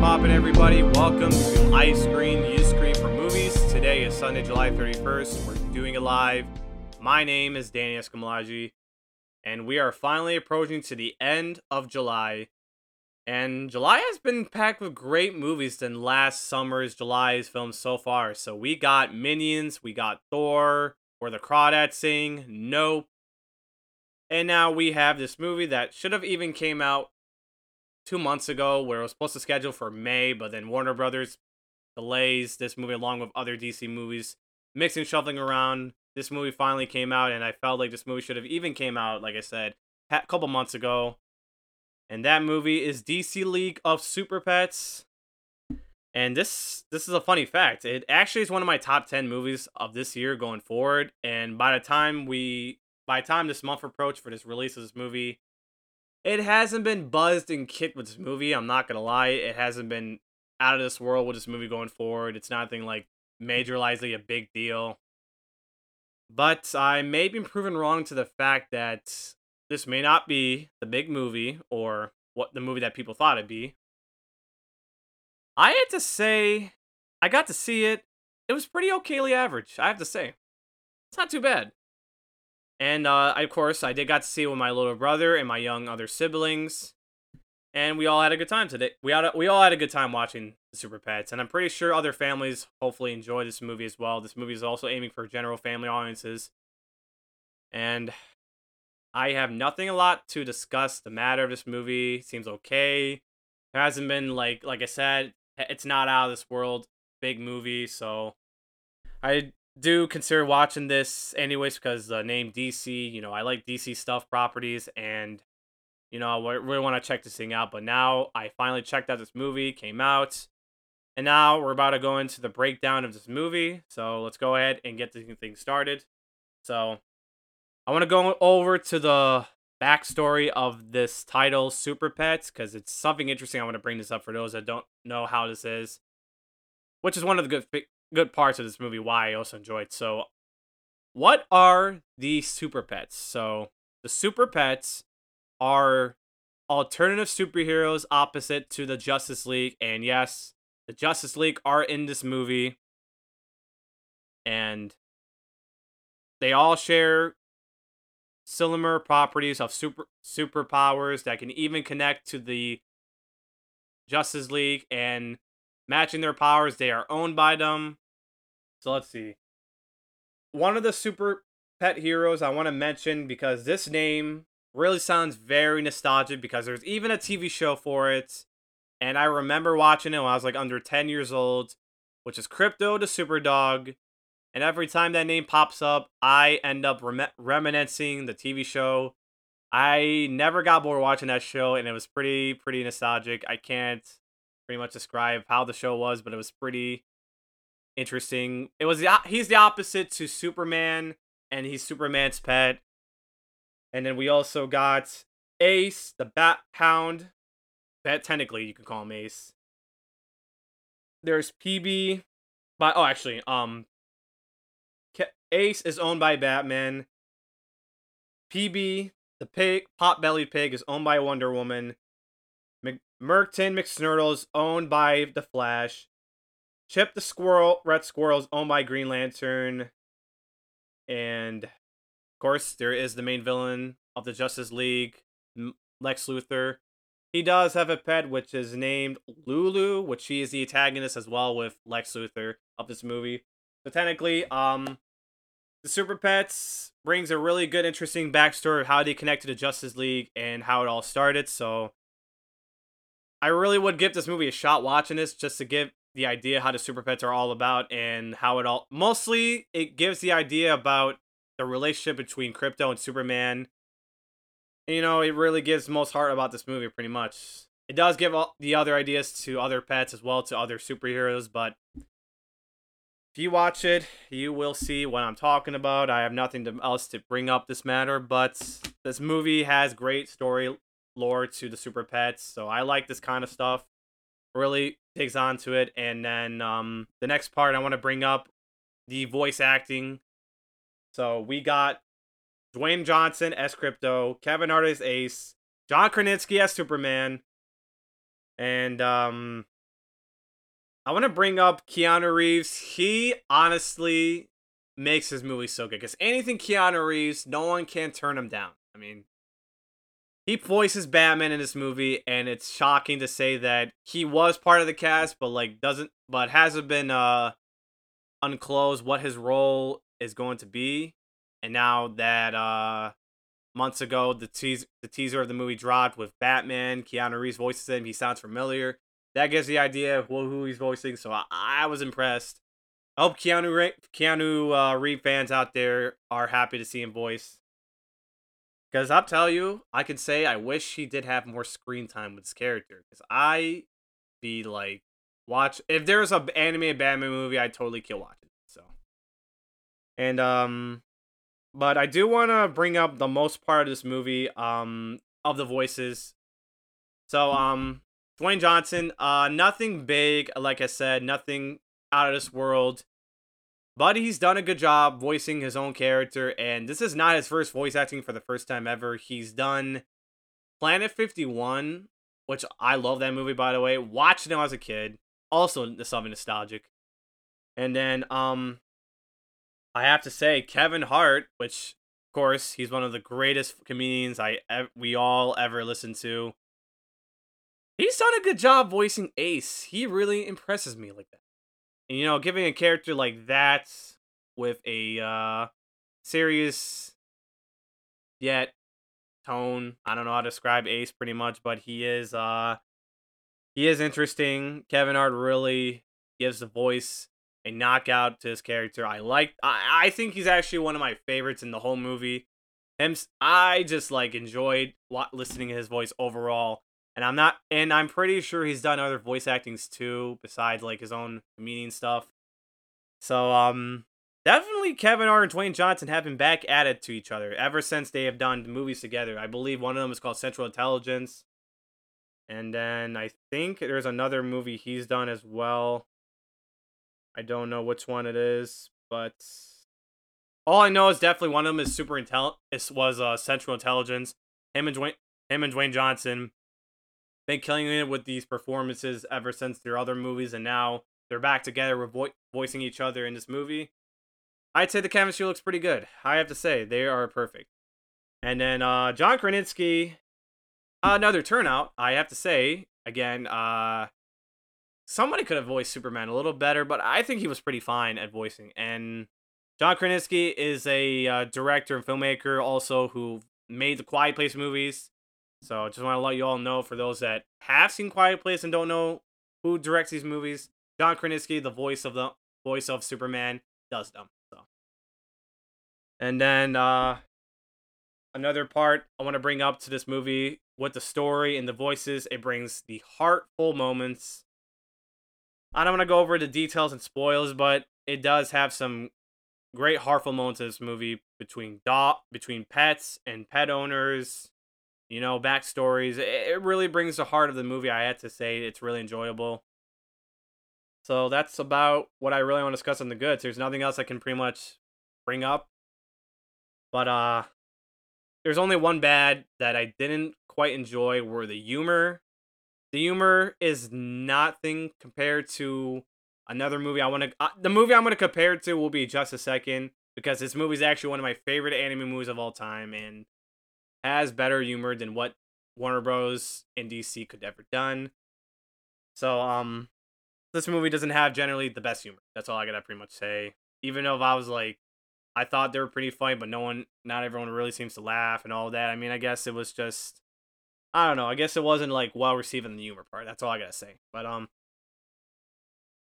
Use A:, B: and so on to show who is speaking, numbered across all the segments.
A: poppin', everybody? Welcome to I Screen, U Scream for Movies. Today is Sunday, July 31st. We're doing it live. My name is Danny Escamilagi, and we are finally approaching to the end of July. And July has been packed with great movies than last summer's July's films so far. So we got Minions, we got Thor, Where the Crawdads Sing, Nope, and now we have this movie that should have even came out two months ago, where it was supposed to schedule for May, but then Warner Brothers delays this movie along with other DC movies, mixing shuffling around. This movie finally came out, and I felt like this movie should have even came out, like I said, a couple months ago. And that movie is DC League of Super Pets. And this this is a funny fact. It actually is one of my top 10 movies of this year going forward. And by the time we by the time this month approached for this release of this movie, it hasn't been buzzed and kicked with this movie. I'm not gonna lie, it hasn't been out of this world with this movie going forward. It's nothing like majorly a big deal. But I may be proven wrong to the fact that this may not be the big movie or what the movie that people thought it'd be. I had to say, I got to see it. It was pretty okayly average, I have to say. It's not too bad. And uh, of course, I did got to see it with my little brother and my young other siblings, and we all had a good time today. We had a, we all had a good time watching Super Pets, and I'm pretty sure other families hopefully enjoy this movie as well. This movie is also aiming for general family audiences, and I have nothing a lot to discuss. The matter of this movie seems okay. It hasn't been like like I said, it's not out of this world big movie, so I do consider watching this anyways because the uh, name DC, you know, I like DC stuff properties and you know, I really want to check this thing out. But now I finally checked out this movie, came out, and now we're about to go into the breakdown of this movie. So let's go ahead and get this thing started. So I want to go over to the backstory of this title, Super Pets, because it's something interesting. I want to bring this up for those that don't know how this is, which is one of the good good parts of this movie why I also enjoyed. So, what are the super pets? So, the super pets are alternative superheroes opposite to the Justice League. And yes, the Justice League are in this movie. And they all share similar properties of super superpowers that can even connect to the Justice League and matching their powers. They are owned by them. So let's see. One of the super pet heroes I want to mention because this name really sounds very nostalgic because there's even a TV show for it. And I remember watching it when I was like under 10 years old, which is Krypto the Super Dog. And every time that name pops up, I end up rem- reminiscing the TV show. I never got bored watching that show, and it was pretty, pretty nostalgic. I can't pretty much describe how the show was, but it was pretty interesting. It was the he's the opposite to Superman, and he's Superman's pet. And then we also got Ace, the Bat Hound. That technically you can call him Ace. There's PB, but oh, actually, um, Ace is owned by Batman. PB, the pig, pot-bellied pig, is owned by Wonder Woman. Mc- Merkton McSnurtle is owned by the Flash. Chip the Squirrel, Red Squirrel is owned by Green Lantern. And of course, there is the main villain of the Justice League, Lex Luthor. He does have a pet which is named Lulu, which she is the antagonist as well with Lex Luthor of this movie. So technically, um, the Super Pets brings a really good, interesting backstory of how they connected to Justice League and how it all started. So I really would give this movie a shot watching this just to give the idea how the super pets are all about and how it all mostly it gives the idea about the relationship between Krypto and Superman. And, you know, it really gives most heart about this movie pretty much. It does give all the other ideas to other pets as well to other superheroes, but if you watch it, you will see what I'm talking about. I have nothing else to bring up this matter, but this movie has great story lore to the super pets, so I like this kind of stuff. Really digs onto it. And then um, the next part I want to bring up the voice acting. So we got Dwayne Johnson as Krypto, Kevin Hart as Ace, John Krasinski as Superman, and um, I want to bring up Keanu Reeves. He honestly makes his movie so good because anything Keanu Reeves, no one can turn him down. I mean, he voices Batman in this movie, and it's shocking to say that he was part of the cast, but like doesn't, but hasn't been uh unclosed what his role is going to be. And now that uh months ago the teaser the teaser of the movie dropped with Batman, Keanu Reeves voices him, he sounds familiar. That gives the idea of who he's voicing, so I, I was impressed. I hope Keanu Keanu uh, Reeves fans out there are happy to see him voice. Because I'll tell you, I can say I wish he did have more screen time with his character. Because I be like, watch if there's a animated Batman movie, I'd totally kill watching. So, and um, but I do want to bring up the most part of this movie um of the voices. So um, Dwayne Johnson, uh, nothing big, like I said, nothing out of this world. But he's done a good job voicing his own character, and this is not his first voice acting for the first time ever. He's done Planet 51, which I love that movie by the way. Watched it as a kid, also something nostalgic. And then um I have to say Kevin Hart, which of course he's one of the greatest comedians I we all ever listened to. He's done a good job voicing Ace. He really impresses me like that. And, you know, giving a character like that with a uh, serious yet tone. I don't know how to describe Ace pretty much, but he is uh he is interesting. Kevin Hart really gives the voice a knockout to his character. I like I, I think he's actually one of my favorites in the whole movie. Him I just like enjoyed listening to his voice overall. And I'm not, and I'm pretty sure he's done other voice actings too, besides like his own comedian stuff. So, um, definitely Kevin Hart and Dwayne Johnson have been back at it to each other ever since they have done movies together. I believe one of them is called Central Intelligence. And then I think there's another movie he's done as well. I don't know which one it is, but all I know is definitely one of them is super intel. This was uh, Central Intelligence. Him and Dwayne, him and Dwayne Johnson been killing it with these performances ever since their other movies, and now they're back together with vo- voicing each other in this movie. I'd say the chemistry looks pretty good. I have to say they are perfect. And then uh, John Krasinski, another turnout. I have to say again. Uh, somebody could have voiced Superman a little better, but I think he was pretty fine at voicing. And John Krasinski is a uh, director and filmmaker also who made the Quiet Place movies. So just want to let you all know for those that have seen Quiet Place and don't know who directs these movies, John Krasinski, the voice of the voice of Superman, does them. So, and then uh, another part I want to bring up to this movie with the story and the voices, it brings the heartful moments. I don't want to go over the details and spoils, but it does have some great heartful moments in this movie between dot between pets and pet owners you know, backstories. It really brings the heart of the movie. I had to say it's really enjoyable. So that's about what I really want to discuss on the goods. There's nothing else I can pretty much bring up. But uh there's only one bad that I didn't quite enjoy were the humor. The humor is nothing compared to another movie I want to uh, the movie I'm going to compare it to will be just a second because this movie is actually one of my favorite anime movies of all time and has better humor than what Warner Bros. and DC could ever done. So um this movie doesn't have generally the best humor. That's all I gotta pretty much say. Even though if I was like I thought they were pretty funny, but no one not everyone really seems to laugh and all that. I mean I guess it was just I don't know. I guess it wasn't like well received in the humor part. That's all I gotta say. But um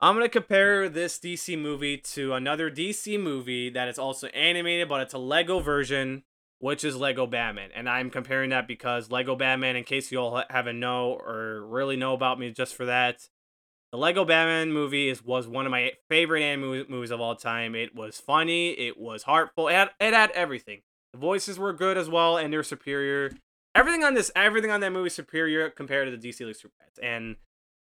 A: I'm gonna compare this DC movie to another DC movie that is also animated, but it's a Lego version which is Lego Batman. And I'm comparing that because Lego Batman, in case you all haven't know or really know about me just for that, the Lego Batman movie is was one of my favorite anime movies of all time. It was funny, it was heartful, it had, it had everything. The voices were good as well, and they're superior. Everything on this, everything on that movie, superior compared to the DC League Super Pets, and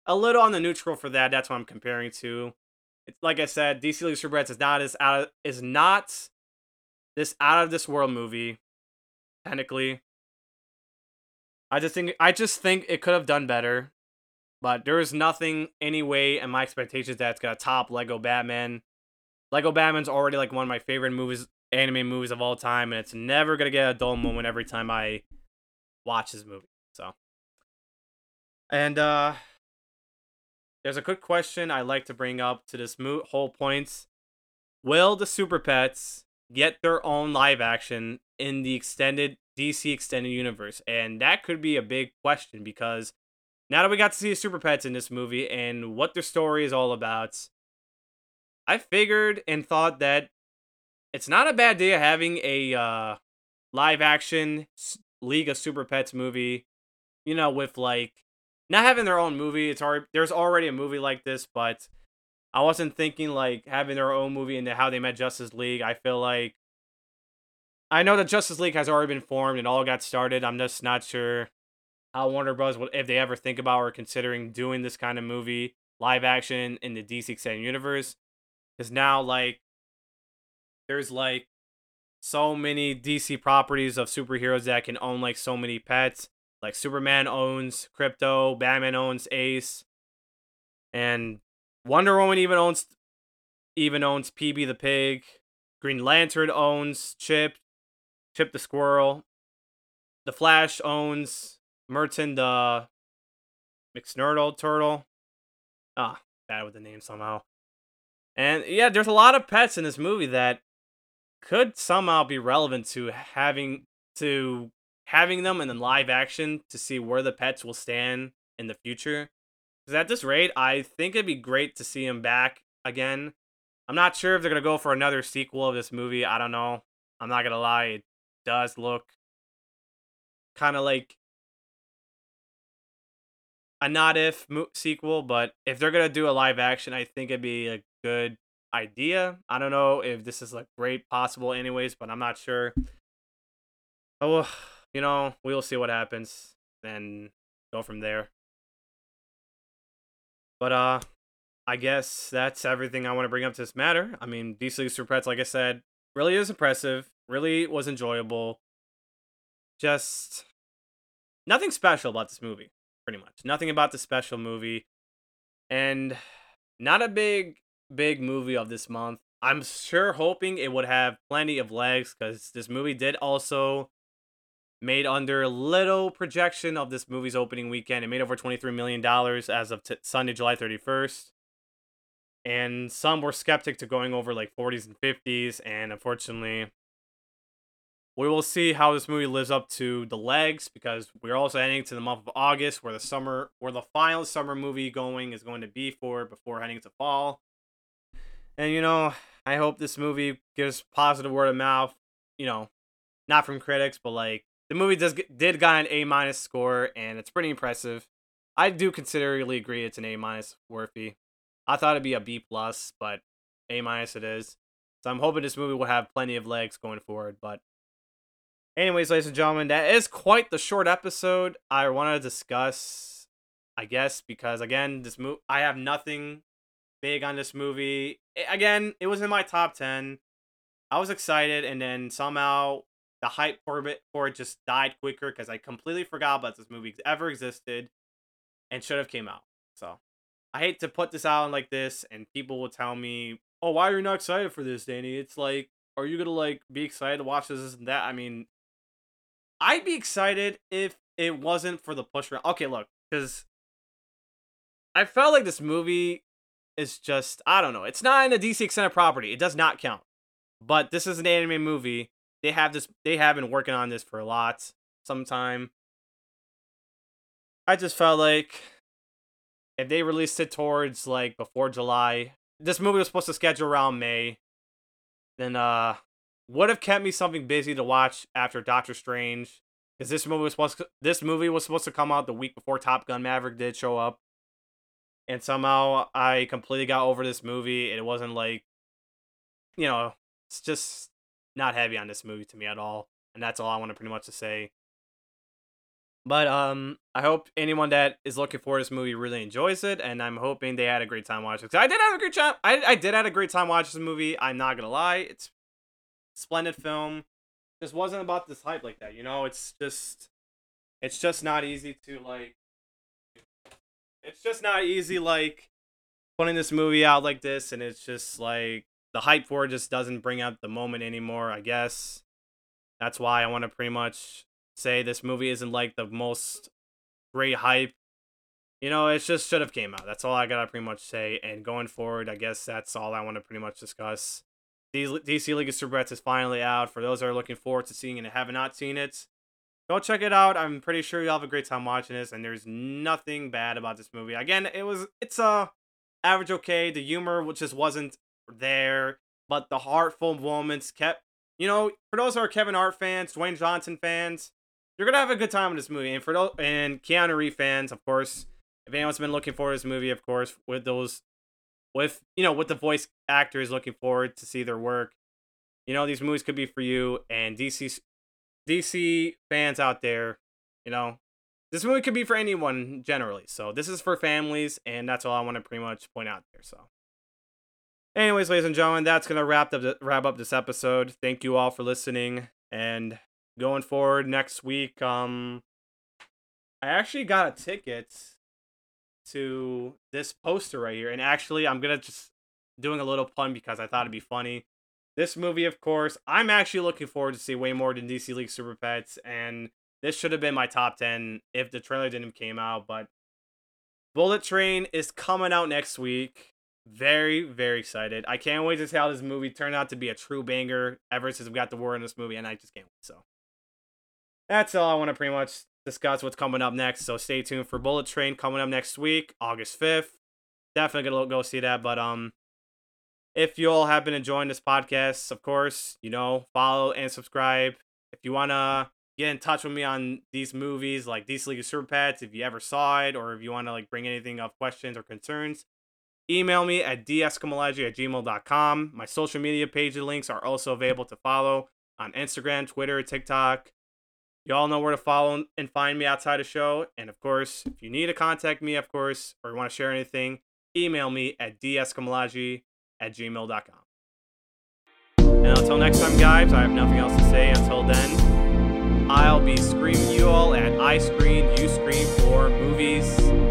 A: a little on the neutral for that. That's what I'm comparing to. It's, like I said, DC League Super Pets is not as out is not this out of this world movie. Technically, I just think I just think it could have done better, but there is nothing anyway in my expectations that's gonna top Lego Batman. Lego Batman's already like one of my favorite movies, anime movies of all time, and it's never gonna get a dull moment every time I watch this movie. So, and uh, there's a quick question I like to bring up to this mo- whole points. Will the Super Pets get their own live action in the extended DC extended universe? And that could be a big question because now that we got to see Super Pets in this movie and what their story is all about, I figured and thought that it's not a bad idea having a uh, live action League of Super Pets movie, you know, with like not having their own movie. It's already there's already a movie like this, but I wasn't thinking like having their own movie into how they met Justice League. I feel like I know that Justice League has already been formed and all got started. I'm just not sure how Warner Bros. will if they ever think about or considering doing this kind of movie live action in the DC extended universe. Because now like there's like so many DC properties of superheroes that can own like so many pets. Like Superman owns Krypto, Batman owns Ace, and Wonder Woman even owns even owns PB the pig. Green Lantern owns Chip, Chip the squirrel. The Flash owns Merton the McSnurdle turtle. Ah, bad with the name somehow. And yeah, there's a lot of pets in this movie that could somehow be relevant to having to having them in the live action to see where the pets will stand in the future. Because at this rate, I think it'd be great to see him back again. I'm not sure if they're gonna go for another sequel of this movie. I don't know. I'm not gonna lie, it does look kind of like a not if mo- sequel, but if they're gonna do a live action, I think it'd be a good idea. I don't know if this is like great possible, anyways, but I'm not sure. Oh, you know, we'll see what happens and go from there. But uh I guess that's everything I want to bring up to this matter. I mean, DC Super Pets, like I said, really is impressive. Really was enjoyable. Just nothing special about this movie, pretty much. Nothing about the special movie. And not a big, big movie of this month. I'm sure hoping it would have plenty of legs because this movie did also made under little projection of this movie's opening weekend. It made over $23 million as of t- Sunday, July 31st. And some were skeptic to going over like 40s and 50s. And unfortunately, we will see how this movie lives up to the legs because we're also heading to the month of August where the summer, where the final summer movie going is going to be for before heading to fall. And, you know, I hope this movie gives positive word of mouth, you know, not from critics, but like the movie does did got an A minus score, and it's pretty impressive. I do considerably agree it's an A minus worthy. I thought it'd be a B plus, but A minus it is. So I'm hoping this movie will have plenty of legs going forward. But anyways, ladies and gentlemen, that is quite the short episode I want to discuss. I guess because again, this movie I have nothing big on this movie. Again, it was in my top ten. I was excited, and then somehow the hype for it for it just died quicker because I completely forgot about this movie ever existed and should have came out. So I hate to put this out like this, and people will tell me, "Oh, why are you not excited for this, Danny?" It's like, are you gonna like be excited to watch this, and that? I mean, I'd be excited if it wasn't for the push around. Okay, look, because I felt like this movie is just I don't know. It's not in a DC extended property. It does not count. But this is an anime movie they have this they have been working on this for lots some time. I just felt like if they released it towards like before July, this movie was supposed to schedule around May, then uh would have kept me something busy to watch after Doctor Strange. Because this movie was supposed to, this movie was supposed to come out the week before Top Gun Maverick did show up. And somehow I completely got over this movie. It wasn't like you know, it's just not heavy on this movie to me at all, and that's all I want to pretty much to say. But um, I hope anyone that is looking for this movie really enjoys it, and I'm hoping they had a great time watching. Cause I did have a great time. I I did have a great time watching this movie. I'm not gonna lie, it's splendid film. Just wasn't about this hype like that, you know. It's just, it's just not easy to like. it's just not easy like putting this movie out like this and it's just like the hype for it just doesn't bring up the moment anymore, I guess. That's why I want to pretty much say this movie isn't like the most great hype. You know, it just should have came out. That's all I gotta pretty much say. And going forward, I guess that's all I want to pretty much discuss. DC League of Super Pets is finally out. For those that are looking forward to seeing it and have not seen it, go check it out. I'm pretty sure you'll have a great time watching this, and there's nothing bad about this movie. Again, it was it's a uh, average okay. The humor just wasn't there, but the heartful moments kept. You know, for those who are Kevin Hart fans, Dwayne Johnson fans, you're gonna have a good time in this movie. And for those and Keanu Reeves fans, of course, if anyone's been looking for this movie, of course, with those, with you know, with the voice actors looking forward to see their work, you know, these movies could be for you. And DC, DC fans out there, you know, this movie could be for anyone generally. So this is for families, and that's all I want to pretty much point out there. So. Anyways, ladies and gentlemen, that's gonna wrap up wrap up this episode. Thank you all for listening, and going forward next week, um, I actually got a ticket to this poster right here, and actually, I'm gonna just doing a little pun because I thought it'd be funny. This movie, of course, I'm actually looking forward to see way more than DC League Super Pets, and this should have been my top ten if the trailer didn't came out. But Bullet Train is coming out next week very, very excited. I can't wait to see how this movie turned out to be a true banger ever since we got the word in this movie, and I just can't wait. So that's all I want to pretty much discuss what's coming up next. So stay tuned for Bullet Train coming up next week, August 5th. Definitely gonna go see that. But um if you all have been enjoying this podcast, of course, you know, follow and subscribe. If you wanna get in touch with me on these movies like DC League of Super Pets, if you ever saw it, or if you wanna like bring anything up, questions or concerns, Email me at deskamlaji at gmail.com. My social media page links are also available to follow on Instagram, Twitter, TikTok. You all know where to follow and find me outside the show. And of course, if you need to contact me, of course, or you want to share anything, email me at deskamlaji at gmail.com. And until next time, guys, I have nothing else to say. Until then, I'll be screaming you all at I Screen, You Scream for movies